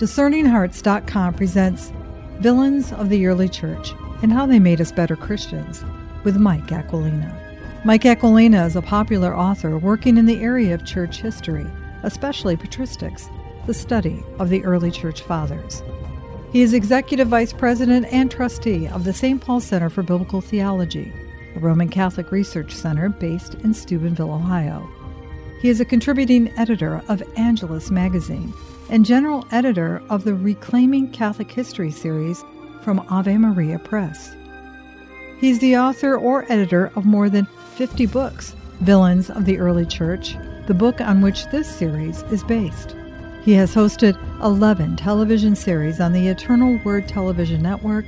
DiscerningHearts.com presents Villains of the Early Church and How They Made Us Better Christians with Mike Aquilina. Mike Aquilina is a popular author working in the area of church history, especially patristics, the study of the early church fathers. He is executive vice president and trustee of the St. Paul Center for Biblical Theology, a Roman Catholic research center based in Steubenville, Ohio. He is a contributing editor of Angelus magazine and general editor of the Reclaiming Catholic History series from Ave Maria Press. He's the author or editor of more than 50 books, Villains of the Early Church, the book on which this series is based. He has hosted 11 television series on the Eternal Word Television Network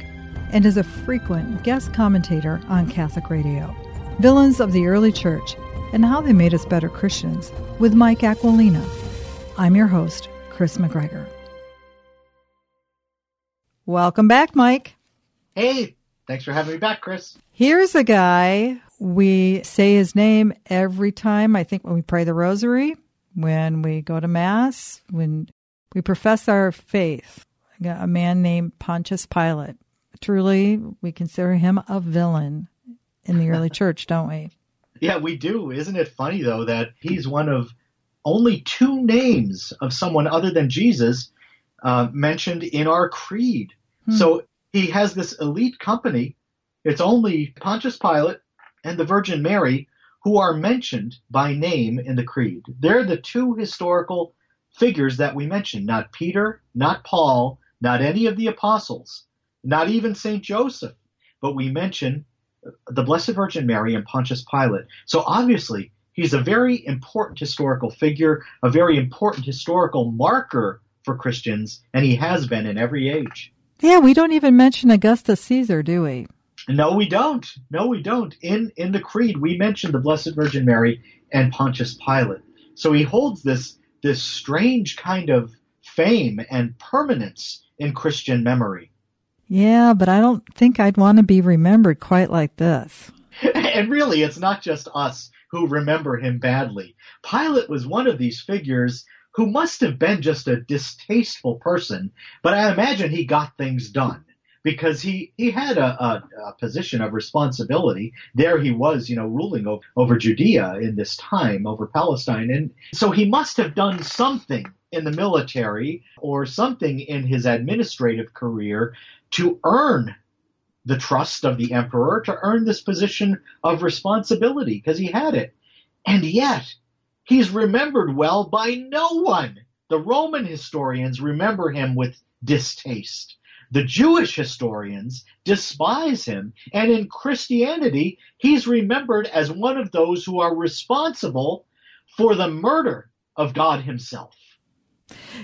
and is a frequent guest commentator on Catholic radio. Villains of the Early Church and How They Made Us Better Christians with Mike Aquilina. I'm your host, Kris McGregor. Welcome back, Mike. Hey, thanks for having me back, Chris. Here's a guy. We say his name every time, I think, when we pray the rosary, when we go to Mass, when we profess our faith. A man named Pontius Pilate. Truly, we consider him a villain in the early church, don't we? Yeah, we do. Isn't it funny, though, that he's one of only two names of someone other than Jesus uh, mentioned in our creed. Hmm. So he has this elite company. It's only Pontius Pilate and the Virgin Mary who are mentioned by name in the creed. They're the two historical figures that we mention, not Peter, not Paul, not any of the apostles, not even St. Joseph, but we mention the Blessed Virgin Mary and Pontius Pilate. So obviously, He's a very important historical figure, a very important historical marker for Christians, and he has been in every age. Yeah, we don't even mention Augustus Caesar, do we? No, we don't. No, we don't. In in the creed, we mention the Blessed Virgin Mary and Pontius Pilate. So he holds this this strange kind of fame and permanence in Christian memory. Yeah, but I don't think I'd want to be remembered quite like this. and really, it's not just us who remember him badly. Pilate was one of these figures who must have been just a distasteful person, but I imagine he got things done because he, he had a, a, a, position of responsibility. There he was, you know, ruling over, over Judea in this time, over Palestine. And so he must have done something in the military or something in his administrative career to earn the trust of the emperor to earn this position of responsibility because he had it. And yet, he's remembered well by no one. The Roman historians remember him with distaste. The Jewish historians despise him. And in Christianity, he's remembered as one of those who are responsible for the murder of God himself.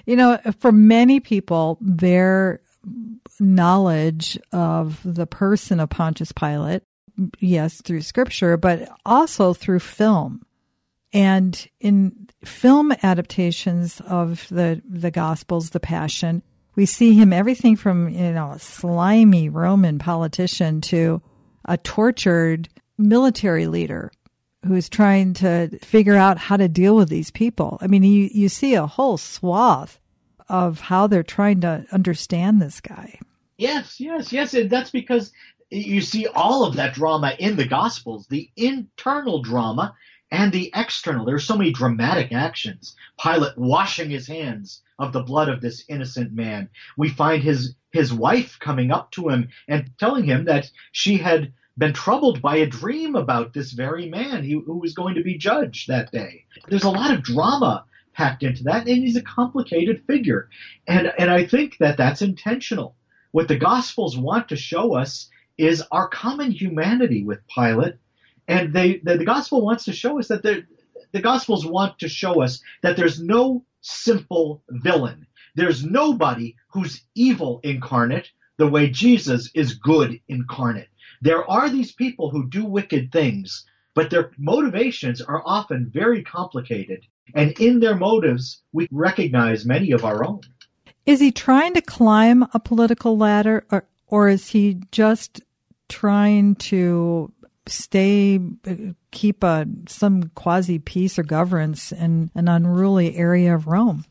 You know, for many people, their knowledge of the person of Pontius Pilate, yes, through scripture, but also through film. And in film adaptations of the, the Gospels, the Passion, we see him everything from, you know, a slimy Roman politician to a tortured military leader who's trying to figure out how to deal with these people. I mean, you, you see a whole swath of how they're trying to understand this guy. Yes, yes, yes. And that's because you see all of that drama in the Gospels, the internal drama and the external. There's so many dramatic actions. Pilate washing his hands of the blood of this innocent man. We find his his wife coming up to him and telling him that she had been troubled by a dream about this very man who was going to be judged that day. There's a lot of drama packed into that, and he's a complicated figure. And and I think that that's intentional. What the Gospels want to show us is our common humanity with Pilate, and they the, the Gospel wants to show us that the the Gospels want to show us that there's no simple villain. There's nobody who's evil incarnate the way Jesus is good incarnate. There are these people who do wicked things, but their motivations are often very complicated. And in their motives, we recognize many of our own. Is he trying to climb a political ladder or, or is he just trying to stay, keep a, some quasi peace or governance in an unruly area of Rome?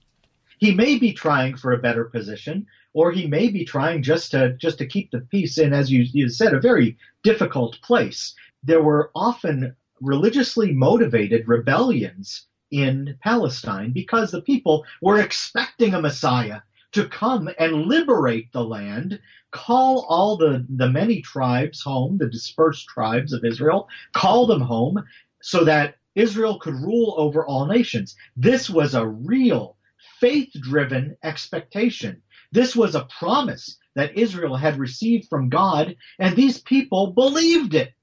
He may be trying for a better position, or he may be trying just to just to keep the peace in, as you, you said, a very difficult place. There were often religiously motivated rebellions in Palestine because the people were expecting a Messiah to come and liberate the land, call all the, the many tribes home, the dispersed tribes of Israel, call them home so that Israel could rule over all nations. This was a real faith driven expectation. This was a promise that Israel had received from God, and these people believed it.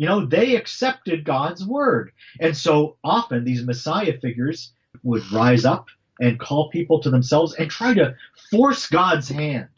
You know, they accepted God's word. And so often these Messiah figures would rise up and call people to themselves and try to force God's hand.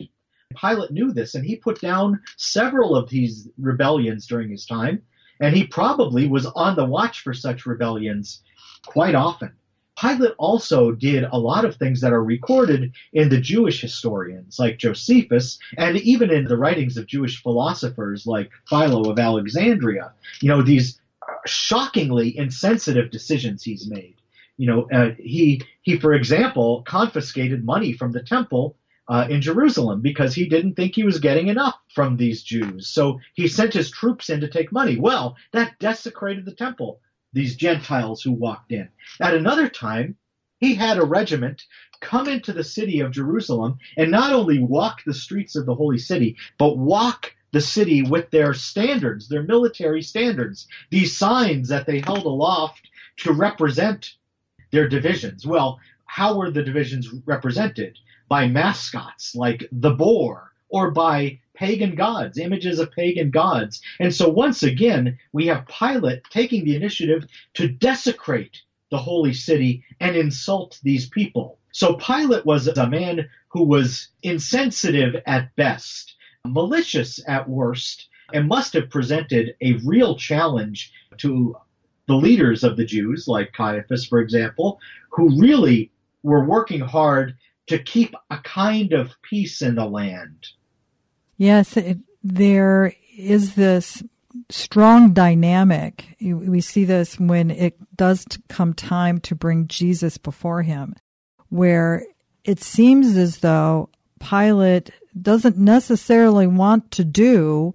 Pilate knew this and he put down several of these rebellions during his time, and he probably was on the watch for such rebellions quite often. Pilate also did a lot of things that are recorded in the Jewish historians like Josephus and even in the writings of Jewish philosophers like Philo of Alexandria. You know, these shockingly insensitive decisions he's made. You know, uh, he he for example confiscated money from the temple uh, in Jerusalem because he didn't think he was getting enough from these Jews. So he sent his troops in to take money. Well, that desecrated the temple these Gentiles who walked in. At another time, he had a regiment come into the city of Jerusalem and not only walk the streets of the holy city, but walk the city with their standards, their military standards, these signs that they held aloft to represent their divisions. Well, how were the divisions represented? By mascots like the boar or by pagan gods, images of pagan gods. And so once again, we have Pilate taking the initiative to desecrate the holy city and insult these people. So Pilate was a man who was insensitive at best, malicious at worst, and must have presented a real challenge to the leaders of the Jews, like Caiaphas, for example, who really were working hard to keep a kind of peace in the land. Yes, it, there is this strong dynamic. We see this when it does come time to bring Jesus before him, where it seems as though Pilate doesn't necessarily want to do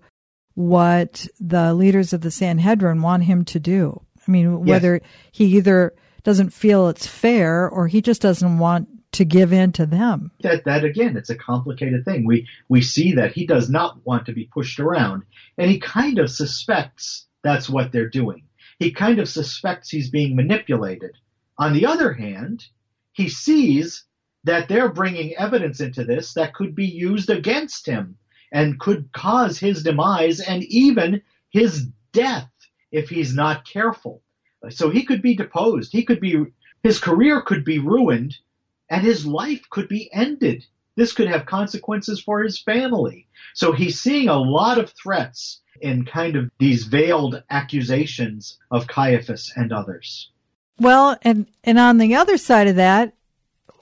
what the leaders of the Sanhedrin want him to do. I mean, whether yes. he either doesn't feel it's fair or he just doesn't want to give in to them. That that again, it's a complicated thing. We we see that he does not want to be pushed around, and he kind of suspects that's what they're doing. He kind of suspects he's being manipulated. On the other hand, he sees that they're bringing evidence into this that could be used against him and could cause his demise and even his death if he's not careful. So he could be deposed. He could be his career could be ruined and his life could be ended. This could have consequences for his family. So he's seeing a lot of threats in kind of these veiled accusations of Caiaphas and others. Well, and and on the other side of that,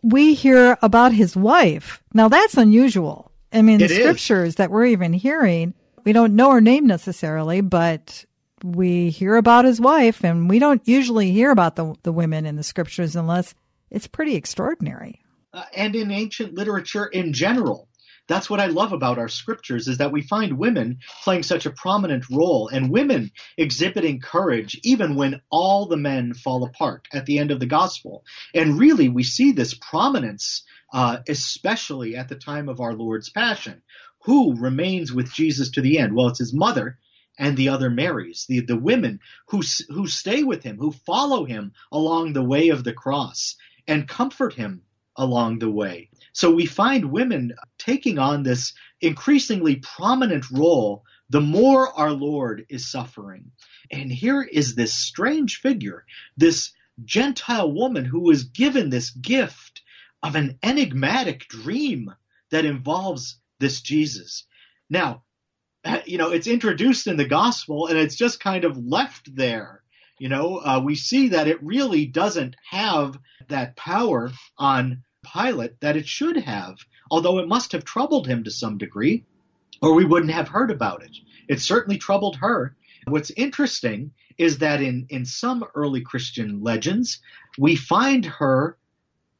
we hear about his wife. Now that's unusual. I mean, the scriptures is. that we're even hearing, we don't know her name necessarily, but we hear about his wife, and we don't usually hear about the the women in the scriptures unless it's pretty extraordinary. Uh, and in ancient literature in general. That's what I love about our scriptures is that we find women playing such a prominent role and women exhibiting courage even when all the men fall apart at the end of the gospel. And really, we see this prominence, uh, especially at the time of our Lord's Passion. Who remains with Jesus to the end? Well, it's his mother and the other Marys, the, the women who, who stay with him, who follow him along the way of the cross and comfort him along the way. So we find women taking on this increasingly prominent role the more our Lord is suffering. And here is this strange figure, this Gentile woman who was given this gift of an enigmatic dream that involves this Jesus. Now, eh, you know, it's introduced in the gospel and it's just kind of left there. You know, uh, we see that it really doesn't have that power on Pilate that it should have, although it must have troubled him to some degree, or we wouldn't have heard about it. It certainly troubled her. What's interesting is that in, in some early Christian legends, we find her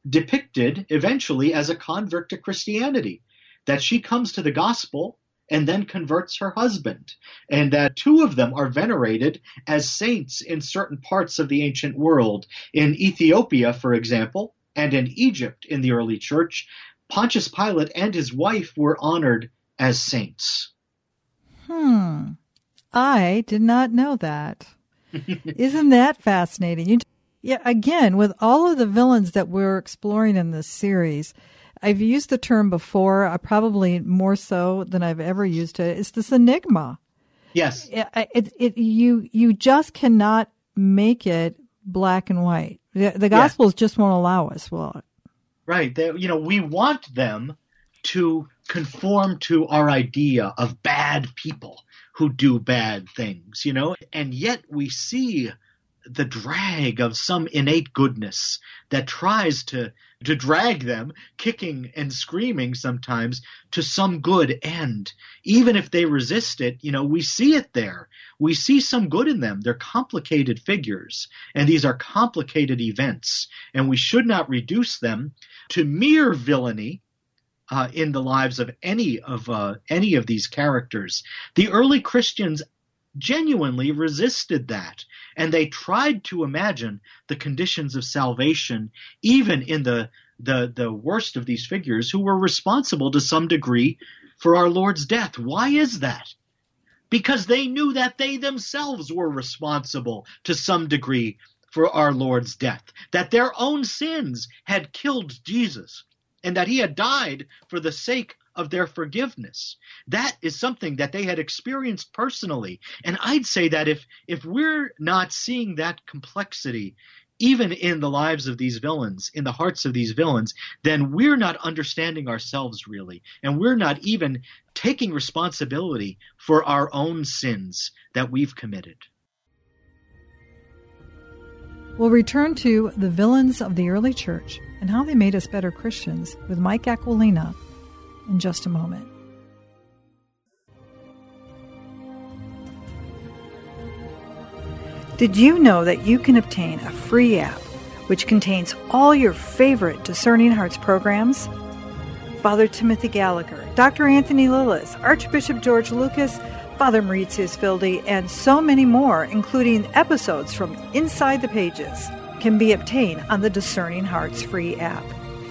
depicted eventually as a convert to Christianity. That she comes to the gospel and then converts her husband, and that two of them are venerated as saints in certain parts of the ancient world. In Ethiopia, for example, and in Egypt in the early church, Pontius Pilate and his wife were honored as saints. Hmm. I did not know that. Isn't that fascinating? You, yeah, again, with all of the villains that we're exploring in this series, I've used the term before, uh, probably more so than I've ever used it. It's this enigma. Yes. It, it, it, you, you just cannot make it black and white. The, the Gospels yes. just won't allow us. will it? right. They, you know, we want them to conform to our idea of bad people who do bad things, you know, and yet we see the drag of some innate goodness that tries to to drag them kicking and screaming sometimes to some good end. Even if they resist it you know we see it there. We see some good in them. They're complicated figures and these are complicated events and we should not reduce them to mere villainy uh, in the lives of any of uh, any of these characters. The early Christians genuinely resisted that. And they tried to imagine the conditions of salvation, even in the, the, the worst of these figures who were responsible to some degree for our Lord's death. Why is that? Because they knew that they themselves were responsible to some degree for our Lord's death, that their own sins had killed Jesus, and that he had died for the sake of their forgiveness. That is something that they had experienced personally. And I'd say that if if we're not seeing that complexity even in the lives of these villains, in the hearts of these villains, then we're not understanding ourselves really. And we're not even taking responsibility for our own sins that we've committed. We'll return to the villains of the early church and how they made us better Christians with Mike Aquilina in just a moment. Did you know that you can obtain a free app which contains all your favorite Discerning Hearts programs? Father Timothy Gallagher, Dr. Anthony Lilles, Archbishop George Lucas, Father Mauritius Wilde, and so many more, including episodes from Inside the Pages, can be obtained on the Discerning Hearts free app.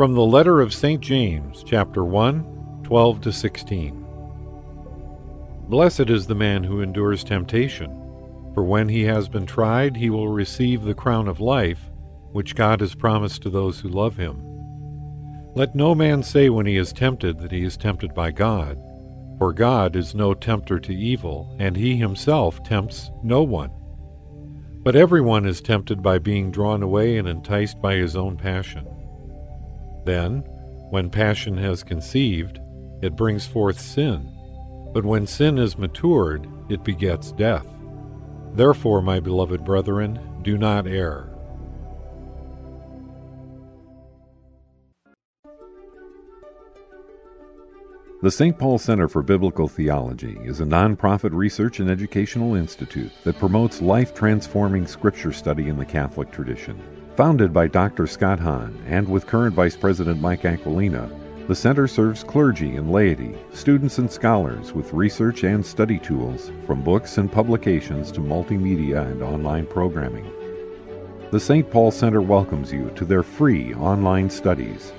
From the letter of St. James, chapter 1, 12 to 16. Blessed is the man who endures temptation, for when he has been tried, he will receive the crown of life, which God has promised to those who love him. Let no man say when he is tempted that he is tempted by God, for God is no tempter to evil, and he himself tempts no one. But everyone is tempted by being drawn away and enticed by his own passion. Then, when passion has conceived, it brings forth sin. But when sin is matured, it begets death. Therefore, my beloved brethren, do not err. The St. Paul Center for Biblical Theology is a nonprofit research and educational institute that promotes life transforming scripture study in the Catholic tradition. Founded by Dr. Scott Hahn and with current Vice President Mike Aquilina, the center serves clergy and laity, students and scholars with research and study tools, from books and publications to multimedia and online programming. The St. Paul Center welcomes you to their free online studies.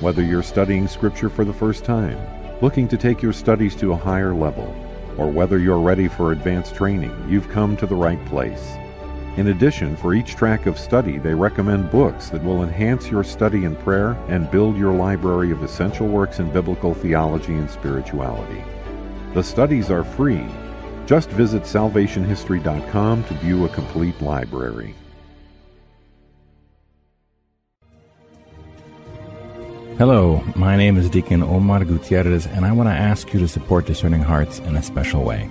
Whether you're studying Scripture for the first time, looking to take your studies to a higher level, or whether you're ready for advanced training, you've come to the right place. In addition, for each track of study, they recommend books that will enhance your study in prayer and build your library of essential works in biblical theology and spirituality. The studies are free. Just visit salvationhistory.com to view a complete library. Hello, my name is Deacon Omar Gutierrez, and I want to ask you to support Discerning Hearts in a special way.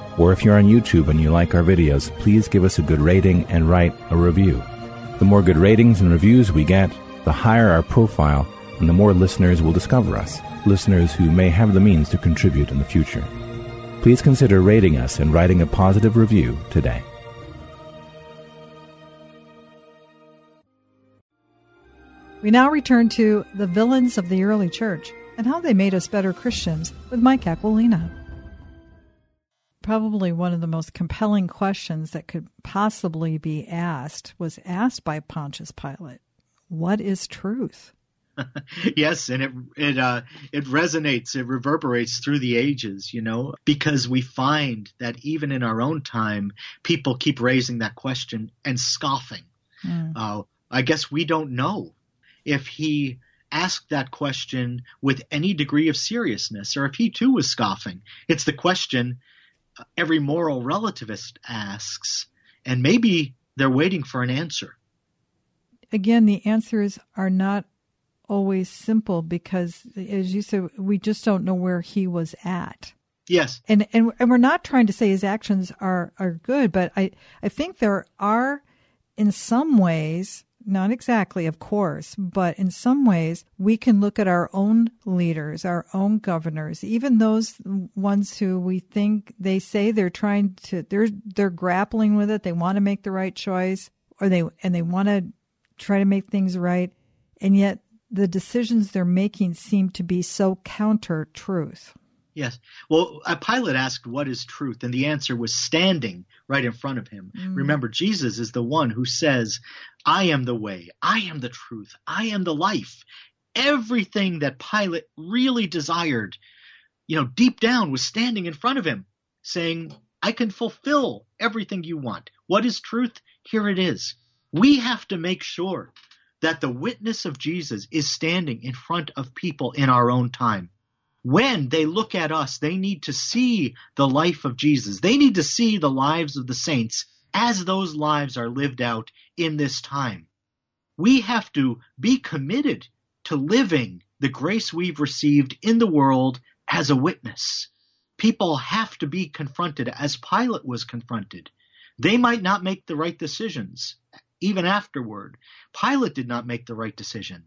or if you're on YouTube and you like our videos, please give us a good rating and write a review. The more good ratings and reviews we get, the higher our profile and the more listeners will discover us, listeners who may have the means to contribute in the future. Please consider rating us and writing a positive review today. We now return to the villains of the early church and how they made us better Christians with Mike Aquilina. Probably one of the most compelling questions that could possibly be asked was asked by Pontius Pilate What is truth? yes, and it it uh, it resonates, it reverberates through the ages, you know, because we find that even in our own time, people keep raising that question and scoffing. Mm. Uh, I guess we don't know if he asked that question with any degree of seriousness, or if he too was scoffing. It's the question every moral relativist asks, and maybe they're waiting for an answer. Again, the answers are not always simple because, as you said, we just don't know where he was at. Yes, and and and we're not trying to say his actions are are good, but I I think there are, in some ways, not exactly, of course, but in some ways, we can look at our own leaders, our own governors, even those ones who we think they say they're trying to, they're, they're grappling with it. They want to make the right choice or they, and they want to try to make things right. And yet the decisions they're making seem to be so counter truth. Yes. Well, a Pilate asked, What is truth? And the answer was standing right in front of him. Mm. Remember, Jesus is the one who says, I am the way, I am the truth, I am the life. Everything that Pilate really desired, you know, deep down was standing in front of him, saying, I can fulfill everything you want. What is truth? Here it is. We have to make sure that the witness of Jesus is standing in front of people in our own time when they look at us, they need to see the life of Jesus. They need to see the lives of the saints as those lives are lived out in this time. We have to be committed to living the grace we've received in the world as a witness. People have to be confronted as Pilate was confronted. They might not make the right decisions, even afterward. Pilate did not make the right decision.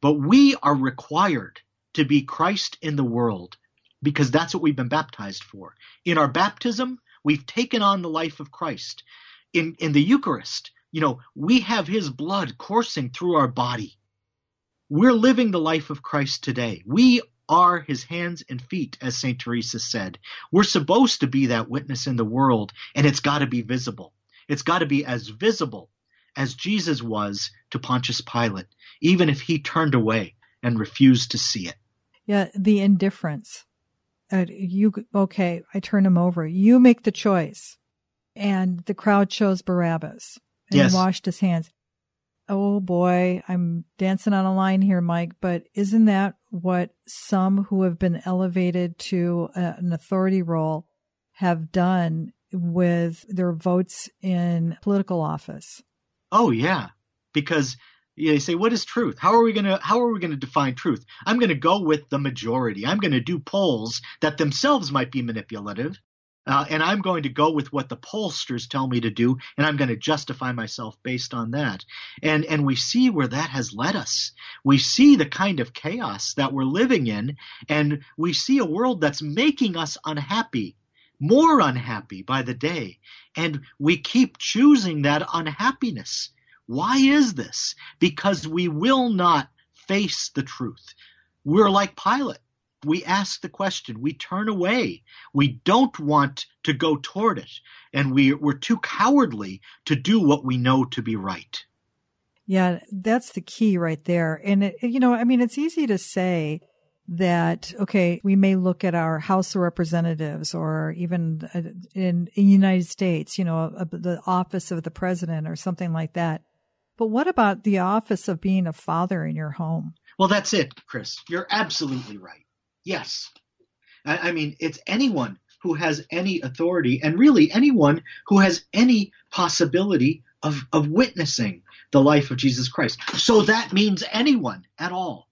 But we are required to be Christ in the world because that's what we've been baptized for. In our baptism, we've taken on the life of Christ. In in the Eucharist, you know, we have his blood coursing through our body. We're living the life of Christ today. We are his hands and feet, as St. Teresa said. We're supposed to be that witness in the world, and it's got to be visible. It's got to be as visible as Jesus was to Pontius Pilate, even if he turned away and refused to see it. Yeah, the indifference. Uh, you okay? I turn him over. You make the choice, and the crowd chose Barabbas and yes. washed his hands. Oh boy, I'm dancing on a line here, Mike. But isn't that what some who have been elevated to a, an authority role have done with their votes in political office? Oh yeah, because they say what is truth? How are we going to how are we going to define truth? I'm going to go with the majority. I'm going to do polls that themselves might be manipulative uh, and i'm going to go with what the pollsters tell me to do and i'm going to justify myself based on that. And and we see where that has led us. We see the kind of chaos that we're living in and we see a world that's making us unhappy more unhappy by the day. And we keep choosing that unhappiness why is this? Because we will not face the truth. We're like Pilate. We ask the question, we turn away. We don't want to go toward it, and we, we're too cowardly to do what we know to be right. Yeah, that's the key right there. And, it, you know, I mean, it's easy to say, that okay we may look at our house of representatives or even uh, in, in the united states you know the office of the president or something like that but what about the office of being a father in your home well that's it chris you're absolutely right yes I, I mean it's anyone who has any authority and really anyone who has any possibility of, of witnessing the life of jesus christ so that means anyone at all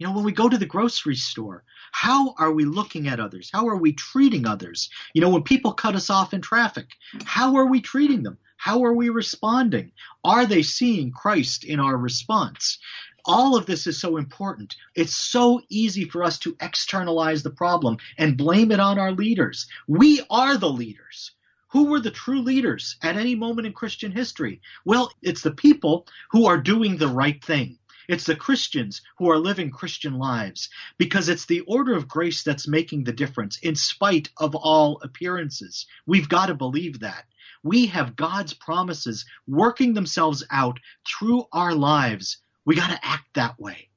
you know, when we go to the grocery store, how are we looking at others? How are we treating others? You know, when people cut us off in traffic, how are we treating them? How are we responding? Are they seeing Christ in our response? All of this is so important. It's so easy for us to externalize the problem and blame it on our leaders. We are the leaders. Who were the true leaders at any moment in Christian history? Well, it's the people who are doing the right thing. It's the Christians who are living Christian lives because it's the order of grace that's making the difference in spite of all appearances. We've got to believe that. We have God's promises working themselves out through our lives. We got to act that way.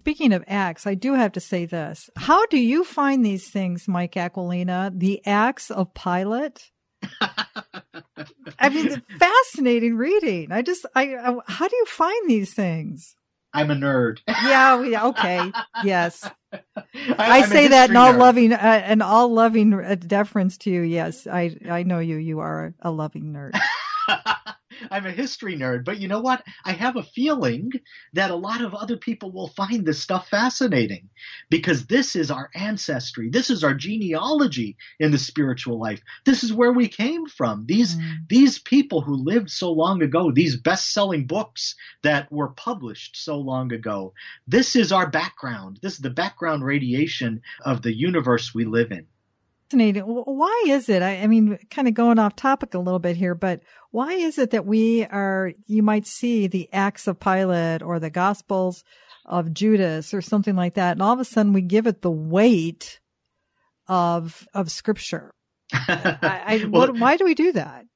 Speaking of acts, I do have to say this. How do you find these things, Mike Aquilina? The acts of Pilate? I mean, fascinating reading. I just, I, I, how do you find these things? I'm a nerd. yeah, okay, yes. I, I say that in all nerd. loving, uh, and all loving uh, deference to you. Yes, I, I know you. You are a loving nerd. I'm a history nerd, but you know what? I have a feeling that a lot of other people will find this stuff fascinating because this is our ancestry. This is our genealogy in the spiritual life. This is where we came from. These mm. these people who lived so long ago, these best-selling books that were published so long ago. This is our background. This is the background radiation of the universe we live in fascinating. Why is it? I, I, mean, kind of going off topic a little bit here, but why is it that we are, you might see the Acts of Pilate or the Gospels of Judas or something like that, and all of a sudden we give it the weight of, of scripture? I, I, well, what, why do we do that?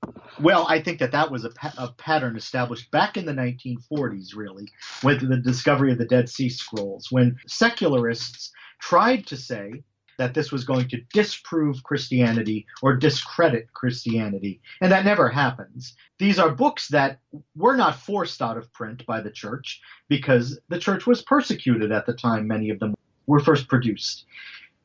Well, I think that that was a, pa- a, pattern established back in the 1940s, really, with the discovery of the Dead Sea Scrolls, when secularists tried to say that this was going to disprove Christianity or discredit Christianity. And that never happens. These are books that were not forced out of print by the church because the church was persecuted at the time many of them were first produced.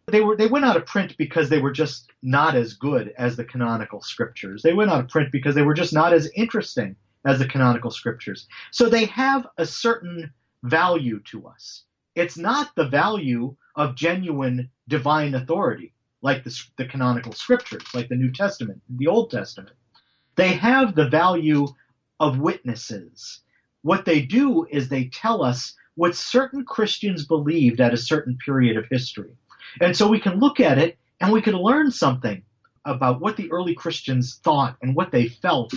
They were they went out of print because they were just not as good as the canonical scriptures. They went out of print because they were just not as interesting as the canonical scriptures. So they have a certain value to us. It's not the value of genuine divine authority, like the, the canonical scriptures, like the New Testament, the Old Testament. They have the value of witnesses. What they do is they tell us what certain Christians believed at a certain period of history. And so we can look at it and we can learn something about what the early Christians thought and what they felt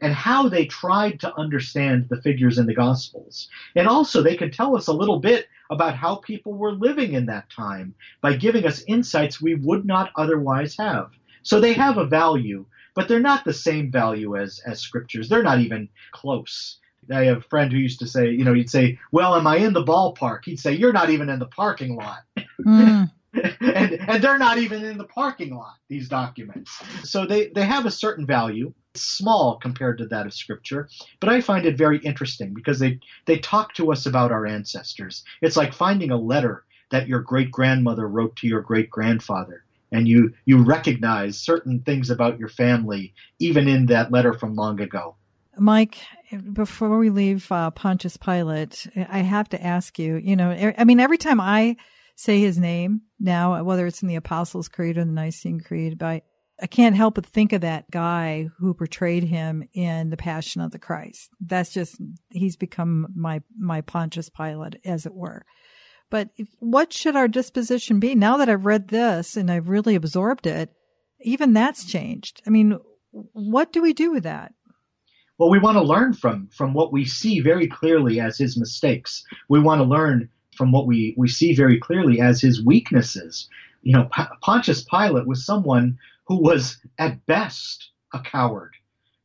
and how they tried to understand the figures in the Gospels. And also, they can tell us a little bit about how people were living in that time by giving us insights we would not otherwise have. So they have a value, but they're not the same value as, as scriptures. They're not even close. I have a friend who used to say, you know, he'd say, Well, am I in the ballpark? He'd say, You're not even in the parking lot. Mm. And, and they're not even in the parking lot, these documents. So they, they have a certain value. small compared to that of scripture, but I find it very interesting because they, they talk to us about our ancestors. It's like finding a letter that your great grandmother wrote to your great grandfather and you you recognize certain things about your family even in that letter from long ago. Mike, before we leave uh, Pontius Pilate, I have to ask you. You know, I mean, every time I say his name now, whether it's in the Apostles' Creed or the Nicene Creed, but I can't help but think of that guy who portrayed him in The Passion of the Christ. That's just he's become my my Pontius Pilate, as it were. But what should our disposition be now that I've read this and I've really absorbed it? Even that's changed. I mean, what do we do with that? Well, we want to learn from from what we see very clearly as his mistakes. We want to learn from what we, we see very clearly as his weaknesses. You know, P- Pontius Pilate was someone who was at best a coward.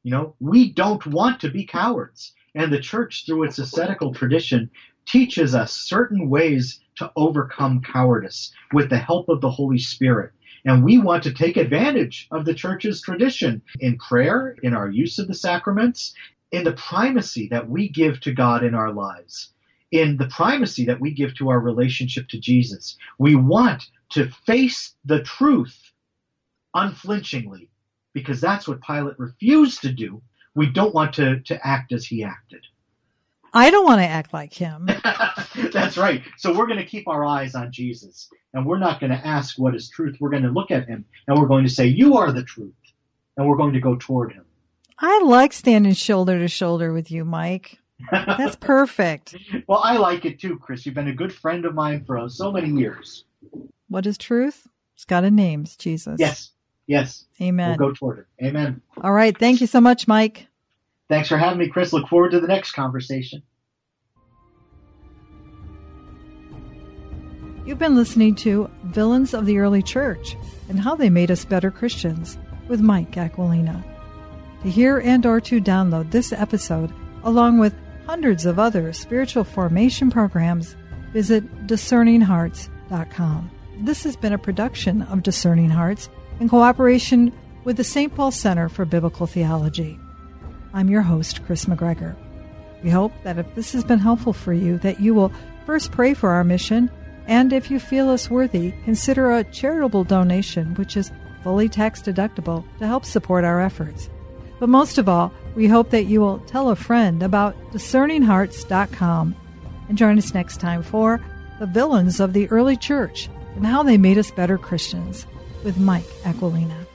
You know, we don't want to be cowards. And the church, through its ascetical tradition, teaches us certain ways to overcome cowardice with the help of the Holy Spirit. And we want to take advantage of the church's tradition in prayer, in our use of the sacraments, in the primacy that we give to God in our lives, in the primacy that we give to our relationship to Jesus. We want to face the truth unflinchingly because that's what Pilate refused to do. We don't want to, to act as he acted. I don't want to act like him. That's right. So we're going to keep our eyes on Jesus and we're not going to ask what is truth. We're going to look at him and we're going to say, You are the truth. And we're going to go toward him. I like standing shoulder to shoulder with you, Mike. That's perfect. well, I like it too, Chris. You've been a good friend of mine for so many years. What is truth? It's got a name, it's Jesus. Yes. Yes. Amen. We'll go toward it. Amen. All right. Thank you so much, Mike. Thanks for having me, Chris. Look forward to the next conversation. You've been listening to Villains of the Early Church and How They Made Us Better Christians with Mike Aquilina. To hear and or to download this episode, along with hundreds of other spiritual formation programs, visit discerninghearts.com. This has been a production of Discerning Hearts in cooperation with the St. Paul Center for Biblical Theology. I'm your host, Kris McGregor. We hope that if this has been helpful for you, that you will first pray for our mission, and if you feel us worthy, consider a charitable donation, which is fully tax deductible, to help support our efforts. But most of all, we hope that you will tell a friend about discerninghearts.com and join us next time for The Villains of the Early Church and How They Made Us Better Christians with Mike Aquilina.